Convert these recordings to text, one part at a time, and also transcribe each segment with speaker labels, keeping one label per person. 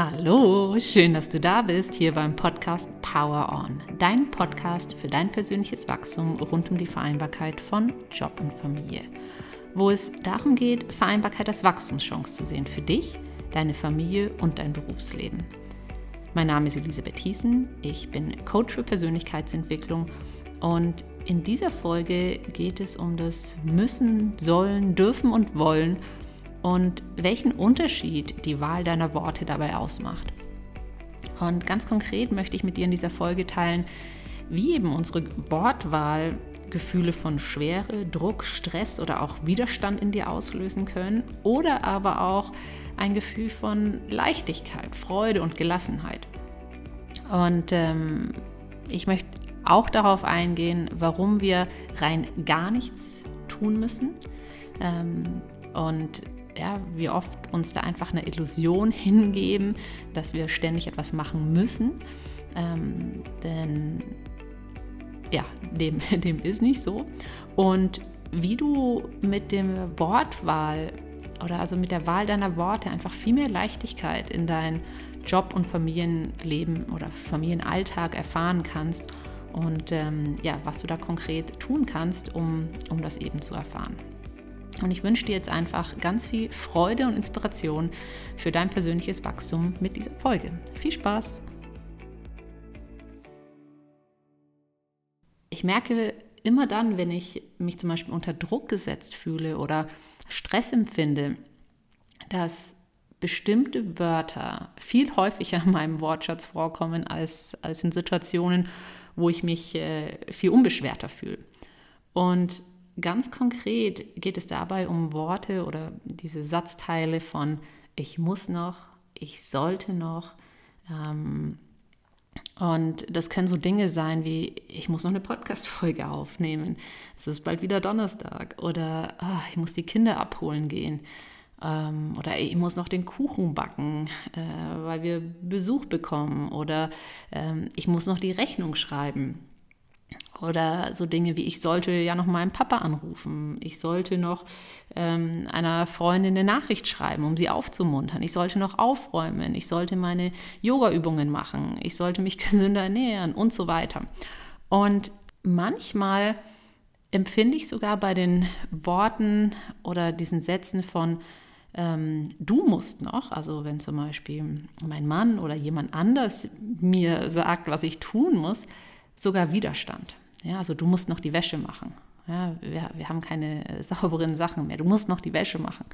Speaker 1: Hallo, schön, dass du da bist, hier beim Podcast Power On, dein Podcast für dein persönliches Wachstum rund um die Vereinbarkeit von Job und Familie, wo es darum geht, Vereinbarkeit als Wachstumschance zu sehen für dich, deine Familie und dein Berufsleben. Mein Name ist Elisabeth Thiessen, ich bin Coach für Persönlichkeitsentwicklung und in dieser Folge geht es um das Müssen, Sollen, Dürfen und Wollen und welchen Unterschied die Wahl deiner Worte dabei ausmacht. Und ganz konkret möchte ich mit dir in dieser Folge teilen, wie eben unsere Wortwahl Gefühle von Schwere, Druck, Stress oder auch Widerstand in dir auslösen können oder aber auch ein Gefühl von Leichtigkeit, Freude und Gelassenheit. Und ähm, ich möchte auch darauf eingehen, warum wir rein gar nichts tun müssen ähm, und ja, wie oft uns da einfach eine Illusion hingeben, dass wir ständig etwas machen müssen. Ähm, denn ja, dem, dem ist nicht so. Und wie du mit der Wortwahl oder also mit der Wahl deiner Worte einfach viel mehr Leichtigkeit in dein Job- und Familienleben oder Familienalltag erfahren kannst und ähm, ja, was du da konkret tun kannst, um, um das eben zu erfahren. Und ich wünsche dir jetzt einfach ganz viel Freude und Inspiration für dein persönliches Wachstum mit dieser Folge. Viel Spaß! Ich merke immer dann, wenn ich mich zum Beispiel unter Druck gesetzt fühle oder Stress empfinde, dass bestimmte Wörter viel häufiger in meinem Wortschatz vorkommen als, als in Situationen, wo ich mich äh, viel unbeschwerter fühle. Und Ganz konkret geht es dabei um Worte oder diese Satzteile von ich muss noch, ich sollte noch. Ähm, und das können so Dinge sein wie, ich muss noch eine Podcast-Folge aufnehmen. Es ist bald wieder Donnerstag. Oder oh, ich muss die Kinder abholen gehen. Ähm, oder ich muss noch den Kuchen backen, äh, weil wir Besuch bekommen. Oder ähm, ich muss noch die Rechnung schreiben. Oder so Dinge wie, ich sollte ja noch meinen Papa anrufen, ich sollte noch ähm, einer Freundin eine Nachricht schreiben, um sie aufzumuntern, ich sollte noch aufräumen, ich sollte meine Yoga-Übungen machen, ich sollte mich gesünder ernähren und so weiter. Und manchmal empfinde ich sogar bei den Worten oder diesen Sätzen von ähm, du musst noch, also wenn zum Beispiel mein Mann oder jemand anders mir sagt, was ich tun muss, sogar Widerstand. Ja, also du musst noch die Wäsche machen. Ja, wir, wir haben keine sauberen Sachen mehr. Du musst noch die Wäsche machen.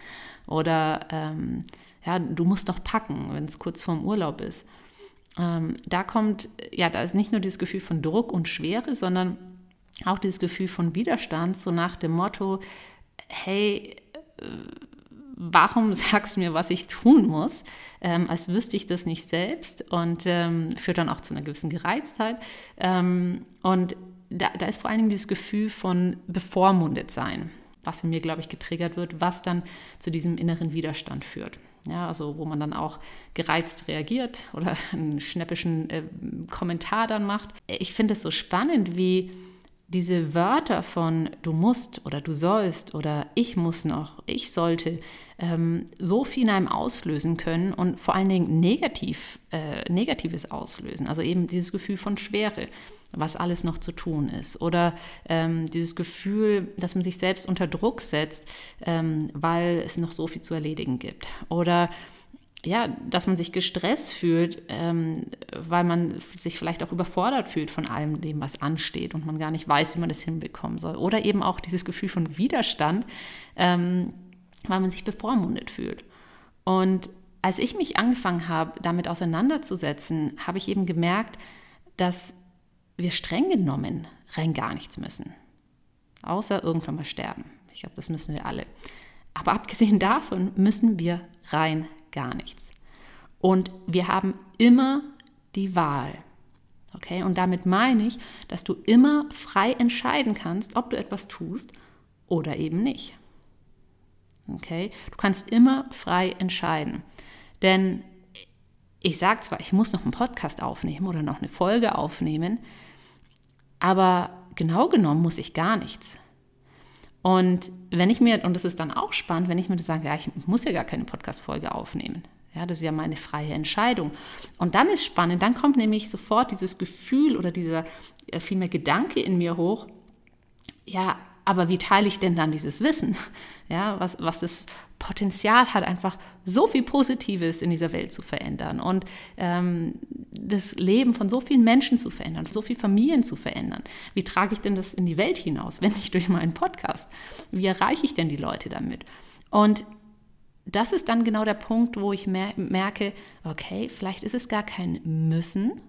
Speaker 1: Oder ähm, ja, du musst noch packen, wenn es kurz vorm Urlaub ist. Ähm, da kommt, ja, da ist nicht nur dieses Gefühl von Druck und Schwere, sondern auch dieses Gefühl von Widerstand, so nach dem Motto, hey, äh, warum sagst du mir, was ich tun muss, ähm, als wüsste ich das nicht selbst und ähm, führt dann auch zu einer gewissen Gereiztheit. Ähm, und da, da ist vor allen Dingen dieses Gefühl von bevormundet sein, was in mir, glaube ich, getriggert wird, was dann zu diesem inneren Widerstand führt. Ja, also wo man dann auch gereizt reagiert oder einen schnäppischen äh, Kommentar dann macht. Ich finde es so spannend, wie diese Wörter von du musst oder du sollst oder ich muss noch, ich sollte, ähm, so viel in einem auslösen können und vor allen Dingen negativ, äh, Negatives auslösen. Also eben dieses Gefühl von Schwere, was alles noch zu tun ist. Oder ähm, dieses Gefühl, dass man sich selbst unter Druck setzt, ähm, weil es noch so viel zu erledigen gibt. Oder ja, dass man sich gestresst fühlt, ähm, weil man sich vielleicht auch überfordert fühlt von allem dem, was ansteht und man gar nicht weiß, wie man das hinbekommen soll. Oder eben auch dieses Gefühl von Widerstand, ähm, weil man sich bevormundet fühlt. Und als ich mich angefangen habe, damit auseinanderzusetzen, habe ich eben gemerkt, dass wir streng genommen rein gar nichts müssen. Außer irgendwann mal sterben. Ich glaube, das müssen wir alle. Aber abgesehen davon müssen wir rein gar nichts. Und wir haben immer die Wahl. Okay, und damit meine ich, dass du immer frei entscheiden kannst, ob du etwas tust oder eben nicht. Okay, du kannst immer frei entscheiden. Denn ich sage zwar, ich muss noch einen Podcast aufnehmen oder noch eine Folge aufnehmen, aber genau genommen muss ich gar nichts. Und wenn ich mir, und das ist dann auch spannend, wenn ich mir das sage, ja, ich muss ja gar keine Podcast-Folge aufnehmen. Ja, das ist ja meine freie Entscheidung. Und dann ist spannend, dann kommt nämlich sofort dieses Gefühl oder dieser äh, vielmehr Gedanke in mir hoch, ja, aber wie teile ich denn dann dieses Wissen? Ja, was, was das Potenzial hat, einfach so viel Positives in dieser Welt zu verändern und ähm, das Leben von so vielen Menschen zu verändern, so vielen Familien zu verändern. Wie trage ich denn das in die Welt hinaus, wenn nicht durch meinen Podcast? Wie erreiche ich denn die Leute damit? Und das ist dann genau der Punkt, wo ich merke, okay, vielleicht ist es gar kein Müssen,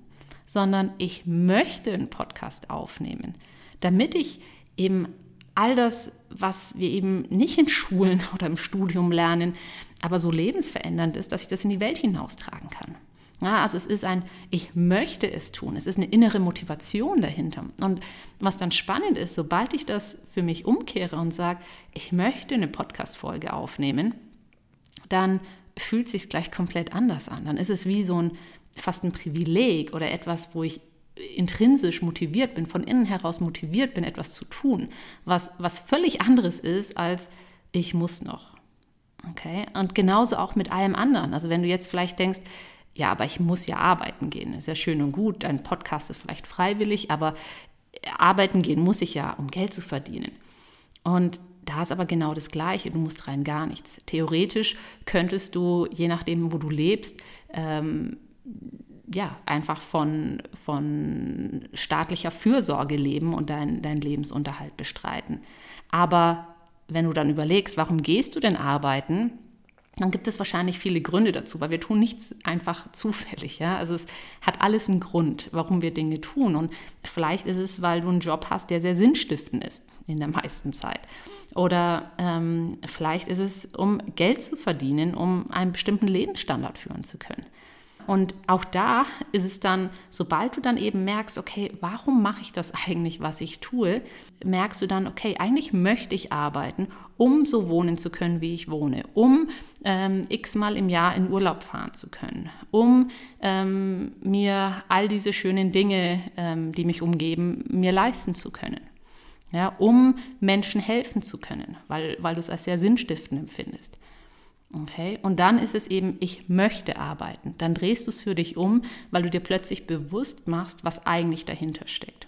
Speaker 1: sondern ich möchte einen Podcast aufnehmen, damit ich eben all das, was wir eben nicht in Schulen oder im Studium lernen, aber so lebensverändernd ist, dass ich das in die Welt hinaustragen kann. Ja, also es ist ein, ich möchte es tun. Es ist eine innere Motivation dahinter. Und was dann spannend ist, sobald ich das für mich umkehre und sage, ich möchte eine Podcast-Folge aufnehmen, dann fühlt es sich gleich komplett anders an. Dann ist es wie so ein fast ein Privileg oder etwas, wo ich intrinsisch motiviert bin, von innen heraus motiviert bin, etwas zu tun, was, was völlig anderes ist als ich muss noch. Okay? Und genauso auch mit allem anderen. Also wenn du jetzt vielleicht denkst, ja, aber ich muss ja arbeiten gehen, ist ja schön und gut, dein Podcast ist vielleicht freiwillig, aber arbeiten gehen muss ich ja, um Geld zu verdienen. Und da ist aber genau das Gleiche, du musst rein gar nichts. Theoretisch könntest du, je nachdem, wo du lebst, ähm, ja, einfach von, von staatlicher Fürsorge leben und deinen dein Lebensunterhalt bestreiten. Aber wenn du dann überlegst, warum gehst du denn arbeiten, dann gibt es wahrscheinlich viele Gründe dazu, weil wir tun nichts einfach zufällig. Ja? Also es hat alles einen Grund, warum wir Dinge tun. Und vielleicht ist es, weil du einen Job hast, der sehr sinnstiftend ist in der meisten Zeit. Oder ähm, vielleicht ist es, um Geld zu verdienen, um einen bestimmten Lebensstandard führen zu können. Und auch da ist es dann, sobald du dann eben merkst, okay, warum mache ich das eigentlich, was ich tue, merkst du dann, okay, eigentlich möchte ich arbeiten, um so wohnen zu können, wie ich wohne, um ähm, x-mal im Jahr in Urlaub fahren zu können, um ähm, mir all diese schönen Dinge, ähm, die mich umgeben, mir leisten zu können. Ja, um Menschen helfen zu können, weil, weil du es als sehr sinnstiftend empfindest. Okay, und dann ist es eben, ich möchte arbeiten. Dann drehst du es für dich um, weil du dir plötzlich bewusst machst, was eigentlich dahinter steckt.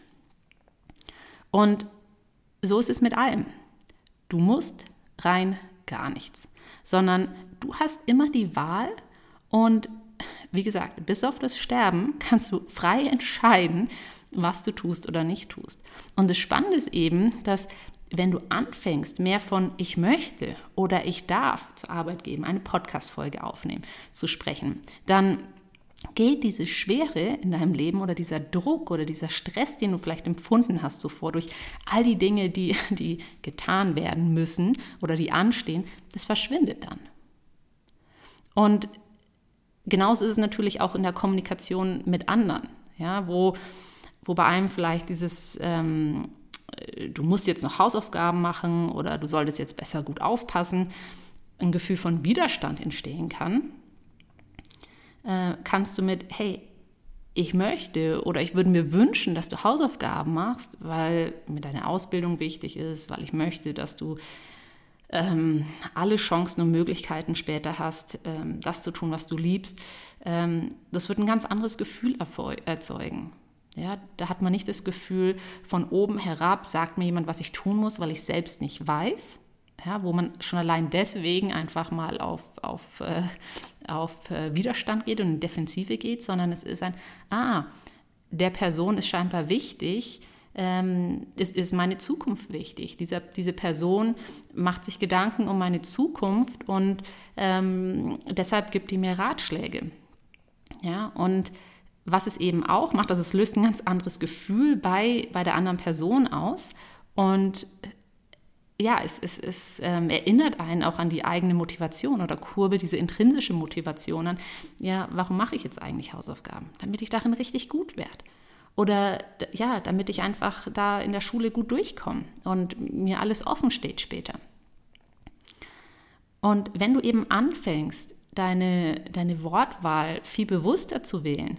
Speaker 1: Und so ist es mit allem. Du musst rein gar nichts, sondern du hast immer die Wahl und wie gesagt, bis auf das Sterben kannst du frei entscheiden, was du tust oder nicht tust. Und das Spannende ist eben, dass wenn du anfängst, mehr von ich möchte oder ich darf zur Arbeit geben, eine Podcast-Folge aufnehmen, zu sprechen, dann geht diese Schwere in deinem Leben oder dieser Druck oder dieser Stress, den du vielleicht empfunden hast zuvor durch all die Dinge, die, die getan werden müssen oder die anstehen, das verschwindet dann. Und genauso ist es natürlich auch in der Kommunikation mit anderen, ja, wo, wo bei einem vielleicht dieses ähm, du musst jetzt noch Hausaufgaben machen oder du solltest jetzt besser gut aufpassen, ein Gefühl von Widerstand entstehen kann, äh, kannst du mit, hey, ich möchte oder ich würde mir wünschen, dass du Hausaufgaben machst, weil mir deine Ausbildung wichtig ist, weil ich möchte, dass du ähm, alle Chancen und Möglichkeiten später hast, ähm, das zu tun, was du liebst. Ähm, das wird ein ganz anderes Gefühl erzeugen. Ja, da hat man nicht das Gefühl, von oben herab sagt mir jemand, was ich tun muss, weil ich selbst nicht weiß. Ja, wo man schon allein deswegen einfach mal auf, auf, äh, auf äh, Widerstand geht und in Defensive geht, sondern es ist ein, ah, der Person ist scheinbar wichtig, ähm, es ist meine Zukunft wichtig. Dieser, diese Person macht sich Gedanken um meine Zukunft und ähm, deshalb gibt die mir Ratschläge. Ja, und was es eben auch macht, also es löst ein ganz anderes Gefühl bei, bei der anderen Person aus. Und ja, es, es, es ähm, erinnert einen auch an die eigene Motivation oder kurbelt diese intrinsische Motivation an. Ja, warum mache ich jetzt eigentlich Hausaufgaben? Damit ich darin richtig gut werde. Oder ja, damit ich einfach da in der Schule gut durchkomme und mir alles offen steht später. Und wenn du eben anfängst, deine, deine Wortwahl viel bewusster zu wählen,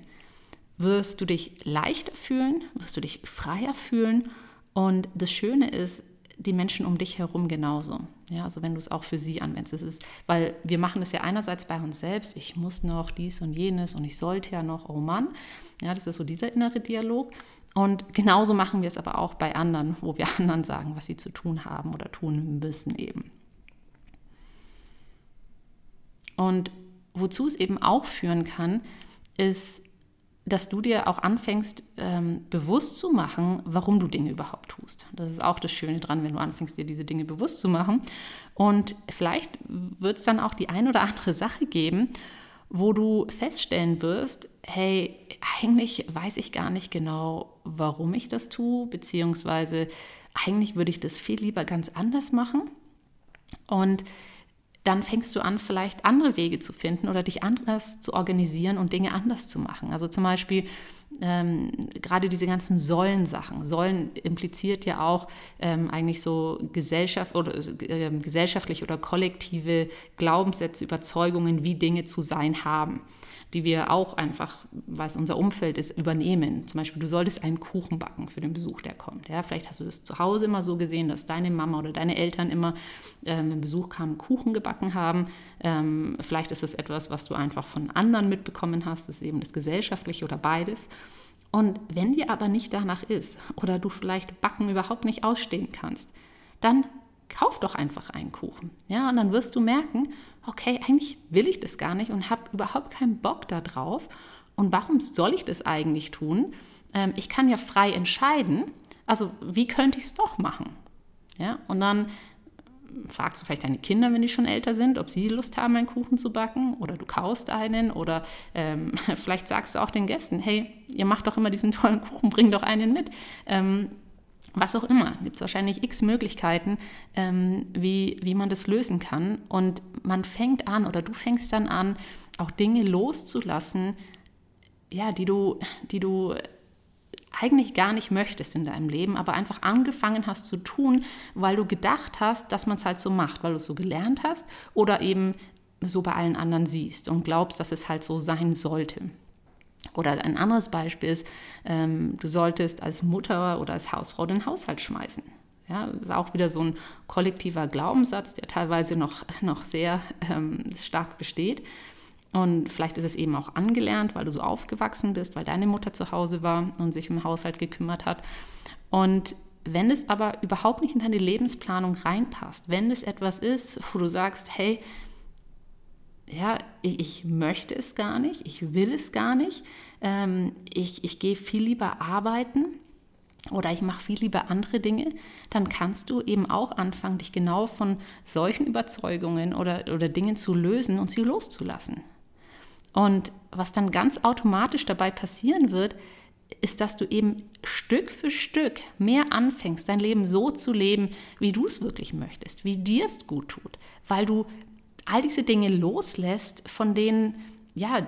Speaker 1: wirst du dich leichter fühlen, wirst du dich freier fühlen. Und das Schöne ist, die Menschen um dich herum genauso. Ja, also wenn du es auch für sie anwendest. Es ist, weil wir machen es ja einerseits bei uns selbst, ich muss noch dies und jenes und ich sollte ja noch, oh Mann. Ja, das ist so dieser innere Dialog. Und genauso machen wir es aber auch bei anderen, wo wir anderen sagen, was sie zu tun haben oder tun müssen eben. Und wozu es eben auch führen kann, ist dass du dir auch anfängst, ähm, bewusst zu machen, warum du Dinge überhaupt tust. Das ist auch das Schöne dran, wenn du anfängst, dir diese Dinge bewusst zu machen. Und vielleicht wird es dann auch die ein oder andere Sache geben, wo du feststellen wirst, hey, eigentlich weiß ich gar nicht genau, warum ich das tue, beziehungsweise eigentlich würde ich das viel lieber ganz anders machen. Und dann fängst du an, vielleicht andere Wege zu finden oder dich anders zu organisieren und Dinge anders zu machen. Also zum Beispiel ähm, gerade diese ganzen Säulen-Sachen. Säulen impliziert ja auch ähm, eigentlich so Gesellschaft oder, äh, gesellschaftliche oder kollektive Glaubenssätze, Überzeugungen, wie Dinge zu sein haben die wir auch einfach, was unser Umfeld ist, übernehmen. Zum Beispiel, du solltest einen Kuchen backen für den Besuch, der kommt. Ja, vielleicht hast du das zu Hause immer so gesehen, dass deine Mama oder deine Eltern immer, ähm, wenn Besuch kam, Kuchen gebacken haben. Ähm, vielleicht ist es etwas, was du einfach von anderen mitbekommen hast, das ist eben das Gesellschaftliche oder beides. Und wenn dir aber nicht danach ist oder du vielleicht Backen überhaupt nicht ausstehen kannst, dann kauf doch einfach einen Kuchen. Ja, und dann wirst du merken, okay, eigentlich will ich das gar nicht und habe überhaupt keinen Bock darauf. Und warum soll ich das eigentlich tun? Ähm, ich kann ja frei entscheiden. Also wie könnte ich es doch machen? Ja, und dann fragst du vielleicht deine Kinder, wenn die schon älter sind, ob sie Lust haben, einen Kuchen zu backen oder du kaust einen oder ähm, vielleicht sagst du auch den Gästen, hey, ihr macht doch immer diesen tollen Kuchen, bring doch einen mit. Ähm, was auch immer, gibt es wahrscheinlich x Möglichkeiten, ähm, wie, wie man das lösen kann. Und man fängt an oder du fängst dann an, auch Dinge loszulassen, ja, die du, die du eigentlich gar nicht möchtest in deinem Leben, aber einfach angefangen hast zu tun, weil du gedacht hast, dass man es halt so macht, weil du es so gelernt hast oder eben so bei allen anderen siehst und glaubst, dass es halt so sein sollte. Oder ein anderes Beispiel ist, ähm, du solltest als Mutter oder als Hausfrau den Haushalt schmeißen. Ja, das ist auch wieder so ein kollektiver Glaubenssatz, der teilweise noch, noch sehr ähm, stark besteht. Und vielleicht ist es eben auch angelernt, weil du so aufgewachsen bist, weil deine Mutter zu Hause war und sich im Haushalt gekümmert hat. Und wenn es aber überhaupt nicht in deine Lebensplanung reinpasst, wenn es etwas ist, wo du sagst, hey, ja, ich, ich, möchte es gar nicht, ich will es gar nicht, ähm, ich, ich gehe viel lieber arbeiten oder ich mache viel lieber andere Dinge, dann kannst du eben auch anfangen, dich genau von solchen Überzeugungen oder, oder Dingen zu lösen und sie loszulassen. Und was dann ganz automatisch dabei passieren wird, ist, dass du eben Stück für Stück mehr anfängst, dein Leben so zu leben, wie du es wirklich möchtest, wie dir es gut tut, weil du all diese Dinge loslässt, von denen, ja,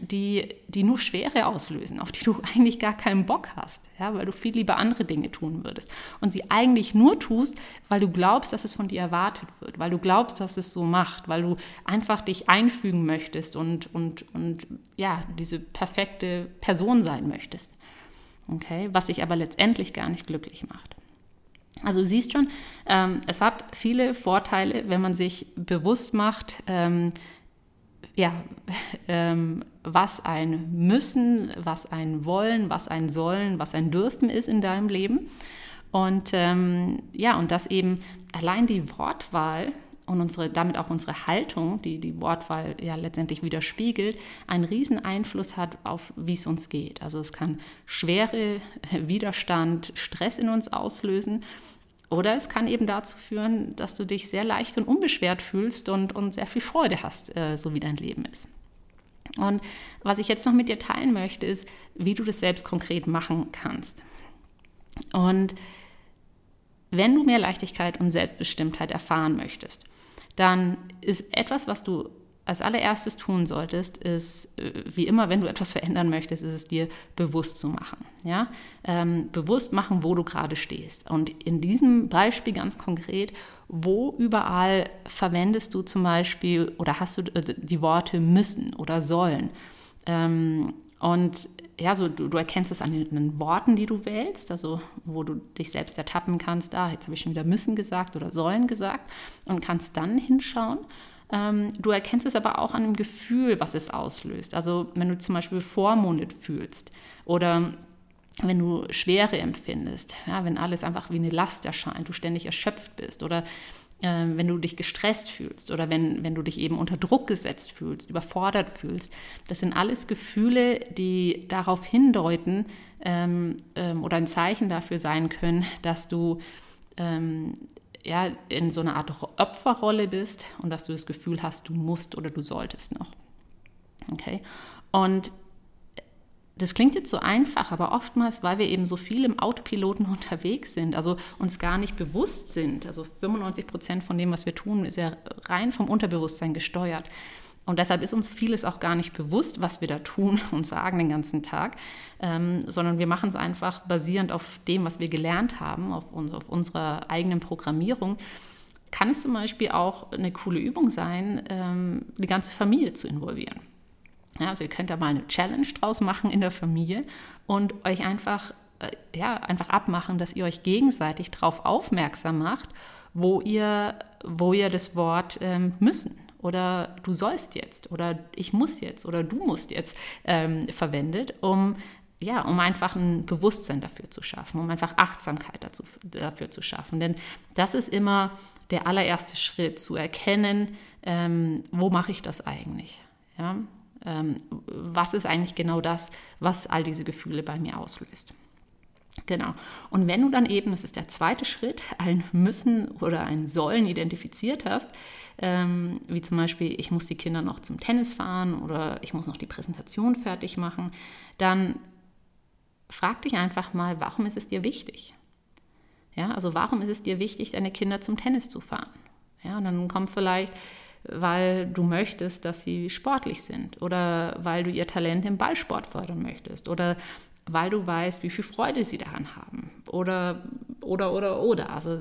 Speaker 1: die, die nur Schwere auslösen, auf die du eigentlich gar keinen Bock hast, ja, weil du viel lieber andere Dinge tun würdest. Und sie eigentlich nur tust, weil du glaubst, dass es von dir erwartet wird, weil du glaubst, dass es so macht, weil du einfach dich einfügen möchtest und, und, und ja, diese perfekte Person sein möchtest. Okay, was dich aber letztendlich gar nicht glücklich macht. Also du siehst schon, ähm, es hat viele Vorteile, wenn man sich bewusst macht, ähm, ja, ähm, was ein Müssen, was ein Wollen, was ein Sollen, was ein Dürfen ist in deinem Leben. Und ähm, ja, und dass eben allein die Wortwahl und unsere, damit auch unsere Haltung, die die Wortwahl ja letztendlich widerspiegelt, einen riesen Einfluss hat auf, wie es uns geht. Also es kann schwere Widerstand, Stress in uns auslösen oder es kann eben dazu führen, dass du dich sehr leicht und unbeschwert fühlst und, und sehr viel Freude hast, äh, so wie dein Leben ist. Und was ich jetzt noch mit dir teilen möchte, ist, wie du das selbst konkret machen kannst. Und wenn du mehr Leichtigkeit und Selbstbestimmtheit erfahren möchtest, dann ist etwas, was du als allererstes tun solltest, ist, äh, wie immer, wenn du etwas verändern möchtest, ist es dir bewusst zu machen. Ja? Ähm, bewusst machen, wo du gerade stehst. Und in diesem Beispiel ganz konkret, wo überall verwendest du zum Beispiel oder hast du äh, die Worte müssen oder sollen? Ähm, und ja, so du, du erkennst es an den Worten, die du wählst, also wo du dich selbst ertappen kannst, ah, jetzt habe ich schon wieder müssen gesagt oder sollen gesagt und kannst dann hinschauen. Ähm, du erkennst es aber auch an dem Gefühl, was es auslöst. Also wenn du zum Beispiel vormundet fühlst oder wenn du Schwere empfindest, ja, wenn alles einfach wie eine Last erscheint, du ständig erschöpft bist oder äh, wenn du dich gestresst fühlst oder wenn, wenn du dich eben unter Druck gesetzt fühlst, überfordert fühlst. Das sind alles Gefühle, die darauf hindeuten ähm, ähm, oder ein Zeichen dafür sein können, dass du ähm, ja, in so einer Art Opferrolle bist und dass du das Gefühl hast, du musst oder du solltest noch. Okay? Und das klingt jetzt so einfach, aber oftmals, weil wir eben so viel im Autopiloten unterwegs sind, also uns gar nicht bewusst sind, also 95 Prozent von dem, was wir tun, ist ja rein vom Unterbewusstsein gesteuert. Und deshalb ist uns vieles auch gar nicht bewusst, was wir da tun und sagen den ganzen Tag, ähm, sondern wir machen es einfach basierend auf dem, was wir gelernt haben, auf, auf unserer eigenen Programmierung. Kann es zum Beispiel auch eine coole Übung sein, ähm, die ganze Familie zu involvieren. Ja, also ihr könnt da mal eine Challenge draus machen in der Familie und euch einfach, äh, ja, einfach abmachen, dass ihr euch gegenseitig darauf aufmerksam macht, wo ihr, wo ihr das Wort ähm, müssen oder du sollst jetzt oder ich muss jetzt oder du musst jetzt ähm, verwendet, um ja, um einfach ein Bewusstsein dafür zu schaffen, um einfach Achtsamkeit dazu, dafür zu schaffen. Denn das ist immer der allererste Schritt, zu erkennen, ähm, wo mache ich das eigentlich? Ja? ähm, was ist eigentlich genau das, was all diese Gefühle bei mir auslöst. Genau. Und wenn du dann eben, das ist der zweite Schritt, ein Müssen oder ein Sollen identifiziert hast, ähm, wie zum Beispiel, ich muss die Kinder noch zum Tennis fahren oder ich muss noch die Präsentation fertig machen, dann frag dich einfach mal, warum ist es dir wichtig? Ja, also warum ist es dir wichtig, deine Kinder zum Tennis zu fahren? Ja, und dann kommt vielleicht, weil du möchtest, dass sie sportlich sind oder weil du ihr Talent im Ballsport fördern möchtest oder weil du weißt, wie viel Freude sie daran haben oder oder oder oder. Also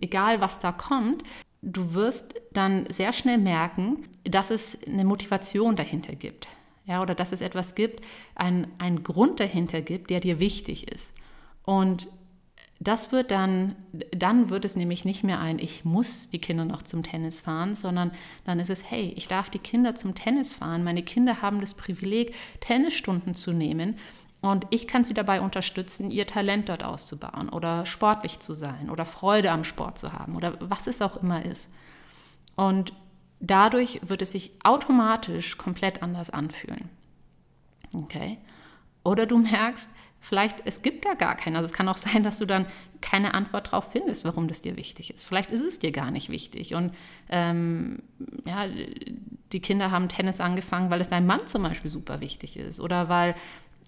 Speaker 1: egal was da kommt, du wirst dann sehr schnell merken, dass es eine Motivation dahinter gibt. Ja, oder dass es etwas gibt, einen Grund dahinter gibt, der dir wichtig ist. Und das wird dann, dann wird es nämlich nicht mehr ein, ich muss die Kinder noch zum Tennis fahren, sondern dann ist es, hey, ich darf die Kinder zum Tennis fahren. Meine Kinder haben das Privileg, Tennisstunden zu nehmen und ich kann sie dabei unterstützen, ihr Talent dort auszubauen oder sportlich zu sein oder Freude am Sport zu haben oder was es auch immer ist. Und dadurch wird es sich automatisch komplett anders anfühlen. Okay? Oder du merkst, vielleicht es gibt da gar keinen. Also es kann auch sein, dass du dann keine Antwort darauf findest, warum das dir wichtig ist. Vielleicht ist es dir gar nicht wichtig. Und ähm, ja, die Kinder haben Tennis angefangen, weil es deinem Mann zum Beispiel super wichtig ist oder weil,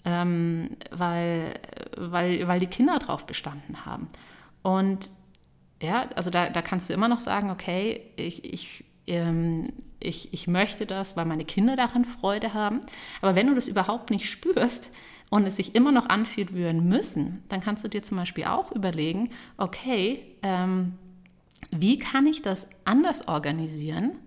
Speaker 1: ähm, weil, weil, weil die Kinder drauf bestanden haben. Und ja, also da, da kannst du immer noch sagen, okay, ich, ich ähm, ich, ich möchte das, weil meine Kinder daran Freude haben. Aber wenn du das überhaupt nicht spürst und es sich immer noch anfühlt würden müssen, dann kannst du dir zum Beispiel auch überlegen, okay, ähm, wie kann ich das anders organisieren,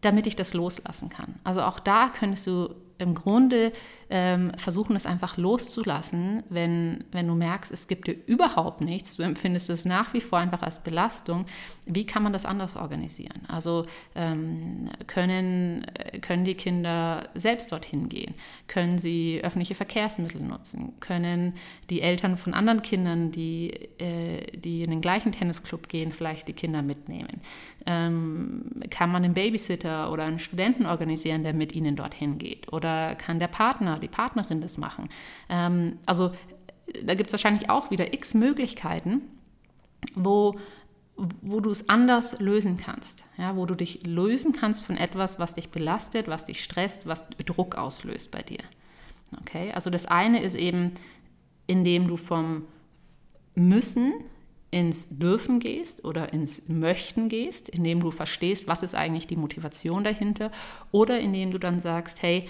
Speaker 1: damit ich das loslassen kann. Also auch da könntest du im Grunde ähm, versuchen, es einfach loszulassen, wenn, wenn du merkst, es gibt dir überhaupt nichts, du empfindest es nach wie vor einfach als Belastung. Wie kann man das anders organisieren? Also ähm, können, können die Kinder selbst dorthin gehen? Können sie öffentliche Verkehrsmittel nutzen? Können die Eltern von anderen Kindern, die, äh, die in den gleichen Tennisclub gehen, vielleicht die Kinder mitnehmen? Ähm, kann man einen Babysitter oder einen Studenten organisieren, der mit ihnen dorthin geht? Oder kann der Partner, die Partnerin das machen? Ähm, also da gibt es wahrscheinlich auch wieder x Möglichkeiten, wo, wo du es anders lösen kannst. Ja, wo du dich lösen kannst von etwas, was dich belastet, was dich stresst, was Druck auslöst bei dir. Okay, also das eine ist eben, indem du vom Müssen ins Dürfen gehst oder ins Möchten gehst, indem du verstehst, was ist eigentlich die Motivation dahinter, oder indem du dann sagst, hey,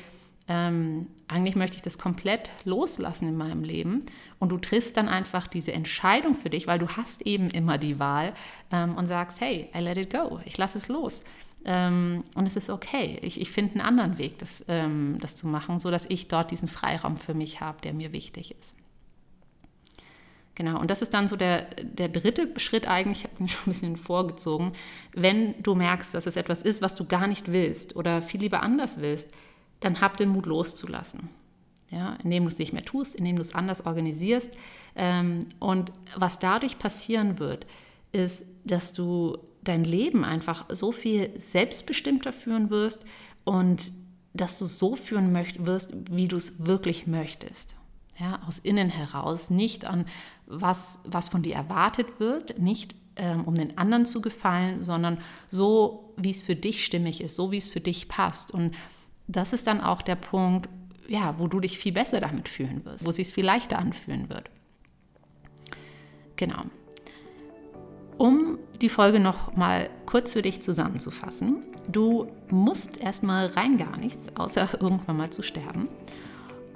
Speaker 1: ähm, eigentlich möchte ich das komplett loslassen in meinem Leben und du triffst dann einfach diese Entscheidung für dich, weil du hast eben immer die Wahl ähm, und sagst, hey, I let it go, ich lasse es los. Ähm, und es ist okay. Ich, ich finde einen anderen Weg, das, ähm, das zu machen, sodass ich dort diesen Freiraum für mich habe, der mir wichtig ist. Genau, und das ist dann so der, der dritte Schritt eigentlich, ich habe ihn schon ein bisschen vorgezogen, wenn du merkst, dass es etwas ist, was du gar nicht willst oder viel lieber anders willst, dann hab den Mut loszulassen. Ja, indem du es nicht mehr tust, indem du es anders organisierst. Ähm, und was dadurch passieren wird, ist, dass du dein Leben einfach so viel selbstbestimmter führen wirst und dass du so führen möcht wirst, wie du es wirklich möchtest. Ja, aus innen heraus, nicht an was, was von dir erwartet wird, nicht ähm, um den anderen zu gefallen, sondern so, wie es für dich stimmig ist, so wie es für dich passt. Und das ist dann auch der Punkt, ja, wo du dich viel besser damit fühlen wirst, wo es sich viel leichter anfühlen wird. Genau. Um die Folge noch mal kurz für dich zusammenzufassen. Du musst erstmal rein gar nichts, außer irgendwann mal zu sterben.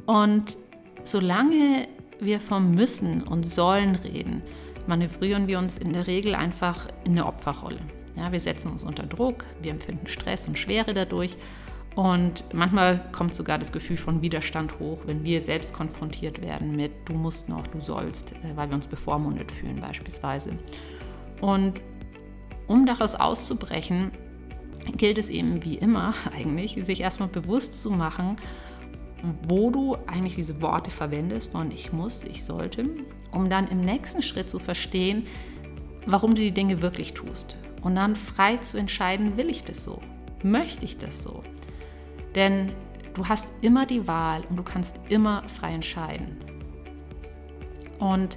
Speaker 1: Und solange wir vom Müssen und Sollen reden, manövrieren wir uns in der Regel einfach in eine Opferrolle. Ja, wir setzen uns unter Druck, wir empfinden Stress und Schwere dadurch und manchmal kommt sogar das Gefühl von Widerstand hoch, wenn wir selbst konfrontiert werden mit du musst noch, du sollst, äh, weil wir uns bevormundet fühlen beispielsweise. Und um daraus auszubrechen, gilt es eben wie immer eigentlich, sich erstmal bewusst zu machen, wo du eigentlich diese Worte verwendest von ich muss, ich sollte, um dann im nächsten Schritt zu verstehen, warum du die Dinge wirklich tust. Und dann frei zu entscheiden, will ich das so? Möchte ich das so? Denn du hast immer die Wahl und du kannst immer frei entscheiden. Und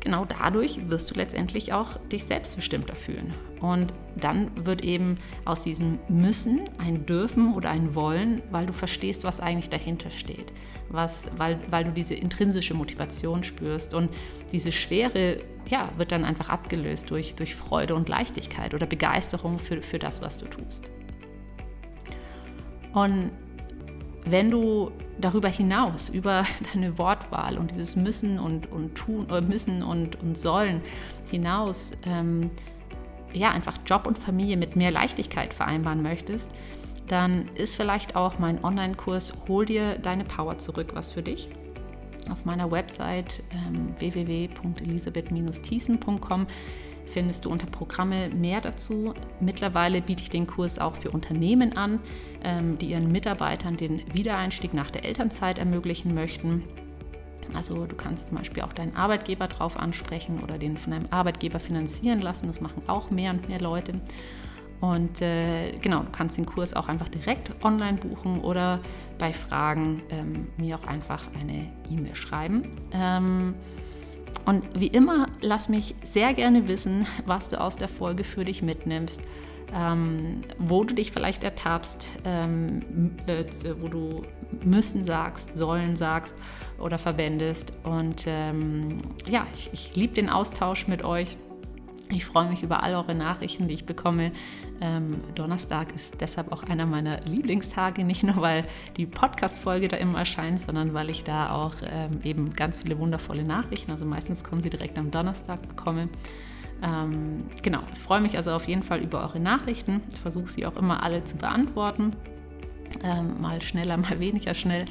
Speaker 1: genau dadurch wirst du letztendlich auch dich selbstbestimmter fühlen. Und dann wird eben aus diesem Müssen ein Dürfen oder ein Wollen, weil du verstehst, was eigentlich dahinter steht. Was, weil, weil du diese intrinsische Motivation spürst. Und diese Schwere ja, wird dann einfach abgelöst durch, durch Freude und Leichtigkeit oder Begeisterung für, für das, was du tust. Und wenn du darüber hinaus, über deine Wortwahl und dieses Müssen und, und Tun, äh, Müssen und, und Sollen hinaus, ähm, ja, einfach Job und Familie mit mehr Leichtigkeit vereinbaren möchtest, dann ist vielleicht auch mein Online-Kurs Hol dir deine Power zurück was für dich. Auf meiner Website ähm, www.elisabeth-thiessen.com findest du unter Programme mehr dazu. Mittlerweile biete ich den Kurs auch für Unternehmen an, ähm, die ihren Mitarbeitern den Wiedereinstieg nach der Elternzeit ermöglichen möchten. Also du kannst zum Beispiel auch deinen Arbeitgeber drauf ansprechen oder den von einem Arbeitgeber finanzieren lassen. Das machen auch mehr und mehr Leute. Und äh, genau, du kannst den Kurs auch einfach direkt online buchen oder bei Fragen ähm, mir auch einfach eine E-Mail schreiben. Ähm, und wie immer, lass mich sehr gerne wissen, was du aus der Folge für dich mitnimmst, ähm, wo du dich vielleicht ertappst, ähm, äh, wo du müssen sagst, sollen sagst oder verwendest. Und ähm, ja, ich, ich liebe den Austausch mit euch. Ich freue mich über all eure Nachrichten, die ich bekomme. Ähm, Donnerstag ist deshalb auch einer meiner Lieblingstage, nicht nur weil die Podcast-Folge da immer erscheint, sondern weil ich da auch ähm, eben ganz viele wundervolle Nachrichten, also meistens kommen sie direkt am Donnerstag, bekomme. Ähm, genau, ich freue mich also auf jeden Fall über eure Nachrichten. Ich versuche sie auch immer alle zu beantworten. Ähm, mal schneller, mal weniger schnell.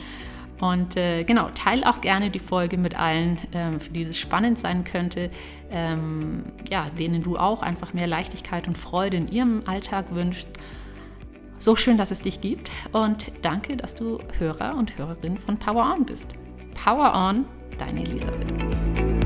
Speaker 1: Und äh, genau, teile auch gerne die Folge mit allen, ähm, für die das spannend sein könnte, ähm, ja, denen du auch einfach mehr Leichtigkeit und Freude in ihrem Alltag wünschst. So schön, dass es dich gibt und danke, dass du Hörer und Hörerin von Power On bist. Power On, deine Elisabeth.